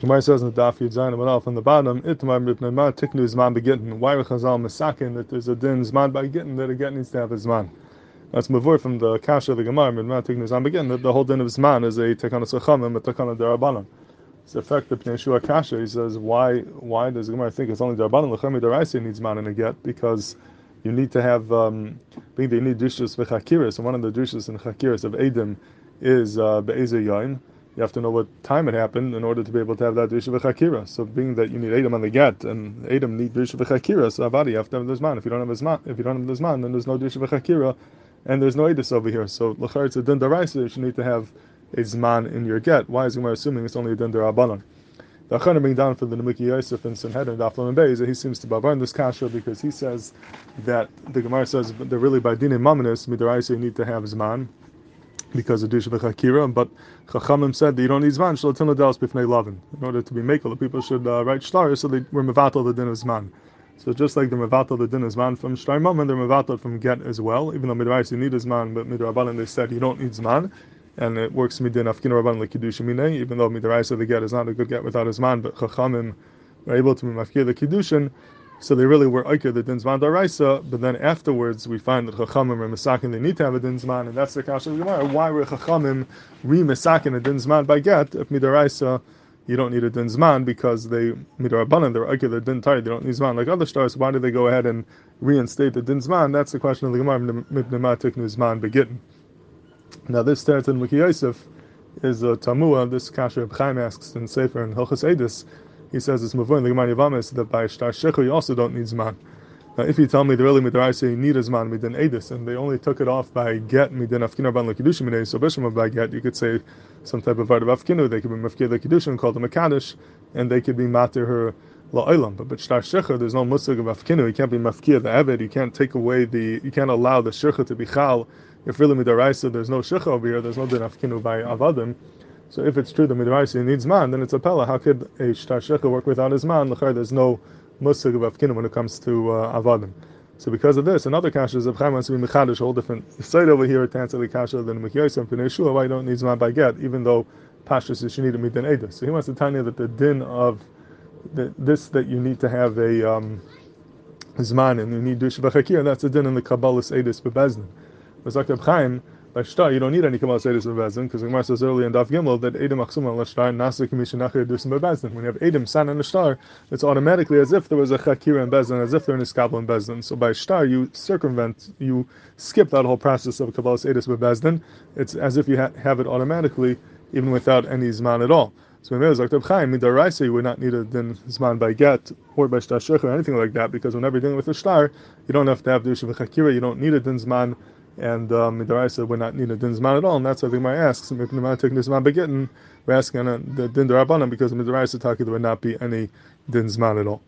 Gemara says in the Daf Yud Zayin Amanal from the bottom, Itmar Mipnei Ma Tiknu Zman Begittin. Why are Chazal Mesakin that there's a din Zman by Gittin that a get needs to have a Zman? That's Mavur from the Kasha of the Gemara, Mipnei Tiknu Zman Begittin, that the whole din of Zman is a Tekana Sechamim, a Tekana Darabanan. It's the fact that Pnei Shua Kasha, he says, why why does Gemara think it's only Darabanan? Lechemi Daraisi needs Zman in a get, because you need to have, um, being that you need Drishus V'Chakiris, and one of the Drishus and Chakiris of Edim is uh, Be'ezer you have to know what time it happened in order to be able to have that Drisha V'Chakira. So being that you need Adam on the get, and Adam need Drisha V'Chakira, so Avadi, you have to have the Zman. If you don't have the Zman, if you don't have the Zman, then there's no Drisha V'Chakira, and there's no Edis over here. So L'char, it's a Din you should need to have a Zman in your get. Why is Gemara assuming it's only a Din Darabanan? The Achana being down for the Nimukei Yosef and Sanhedrin, Daflam and Beis, he seems to babar in this kasha because he says that the Gemara says they're really by Dinim Mamanis, Midaraisa, you need to have Zman because of Dusha V'Chakira, but Chachamim said that you don't need Zman, Shalatin Ladelis Bifnei Lavin. In order to be Mekel, the people should uh, write Shtar, so they were Mevatel the din of Zman. So just like the Mevatel the din of Zman from Shtar Mammon, they're Mevatel from Get as well, even though Midrais you need Zman, but Midrabanan they said you don't need Zman, and it works Midin Afkin Rabban like Kiddush even though Midrais the Get is not a good Get without Zman, but Chachamim were able to be Mafkir the Kiddushin, so they really were Iker the Dinsman Daraisa, but then afterwards we find that Chachamim are Masakin, they need to have a Dinsman, and that's the Kasha of the Gemara. Why were Chachamim re Masakin a Dinsman by get if Midaraisa you don't need a Dinsman because they Midarabanan, they're Iker, they're Din they don't need Zman like other stars, why do they go ahead and reinstate the Dinsman? That's the question of the Gemara, Mibnematik Nuzman Begittin. Now this starts in Miki Yosef is a Tamua, this Kasha of Chaim asks in Sefer and Hilchas Edis, he says it's mavur the Gemara Yavamis that by Shtar Shechu you also don't need Zman. Now, if you tell me the early Midrash you need a Zman midin Edis, and they only took it off by get midin Afkinu Ban Lakidushim Midin, so Bisham by get, you could say some type of part of Afkinu, they could be Mafkir Lakidushin, called them a and they could be Matir her La'olam. But but Shtar Shecha, there's no Musig of Afkinu, you can't be Mafkir the Eved, you can't take away the, you can't allow the Shecha to be Chal. If really Midaraisa, there's no Shecha over here, there's no Din Afkinu by Avadim. So if it's true that Midrashi needs man, then it's a pella. How could a shtar shecha work without his man? There's no musig of afkinim when it comes to uh, avadim. So because of this, another kasha is of Chaim wants to be mechadish, a whole different side over here to answer the kasha than Mechiyosim and Pinei Why don't need man by get, even though pashas is need to meet din edus. So he wants to tell you that the din of the, this that you need to have a um, zman and you need dush v'chakir. That's a din in the kabbalas edus bebezdin. But Chaim by shtar, you don't need any Kamal Sedis Bebezin, because the Gemara says earlier in Daf Gimel that Edim Achsum al Shtar, Nasa Kamishin Nachir Dusim. When you have Edim San and a Shtar, it's automatically as if there was a Chakira and Bezin, as if they're in a Skabal and Bezin. So by Shtar, you circumvent, you skip that whole process of Kabbalah Sedis Bebezin. It's as if you ha- have it automatically, even without any Zman at all. So when Zaktab Chaim, Midaraisa, you would not need a din Zman by get or by Shtar or anything like that, because whenever you're dealing with a Shtar, you don't have to have Dush Chakira, you don't need a din Zman and um, would not need a din zman at all, and that's why the Gemara asks, we're asking on the din darabanan because Midaraisa taki there would not be any din zman at all.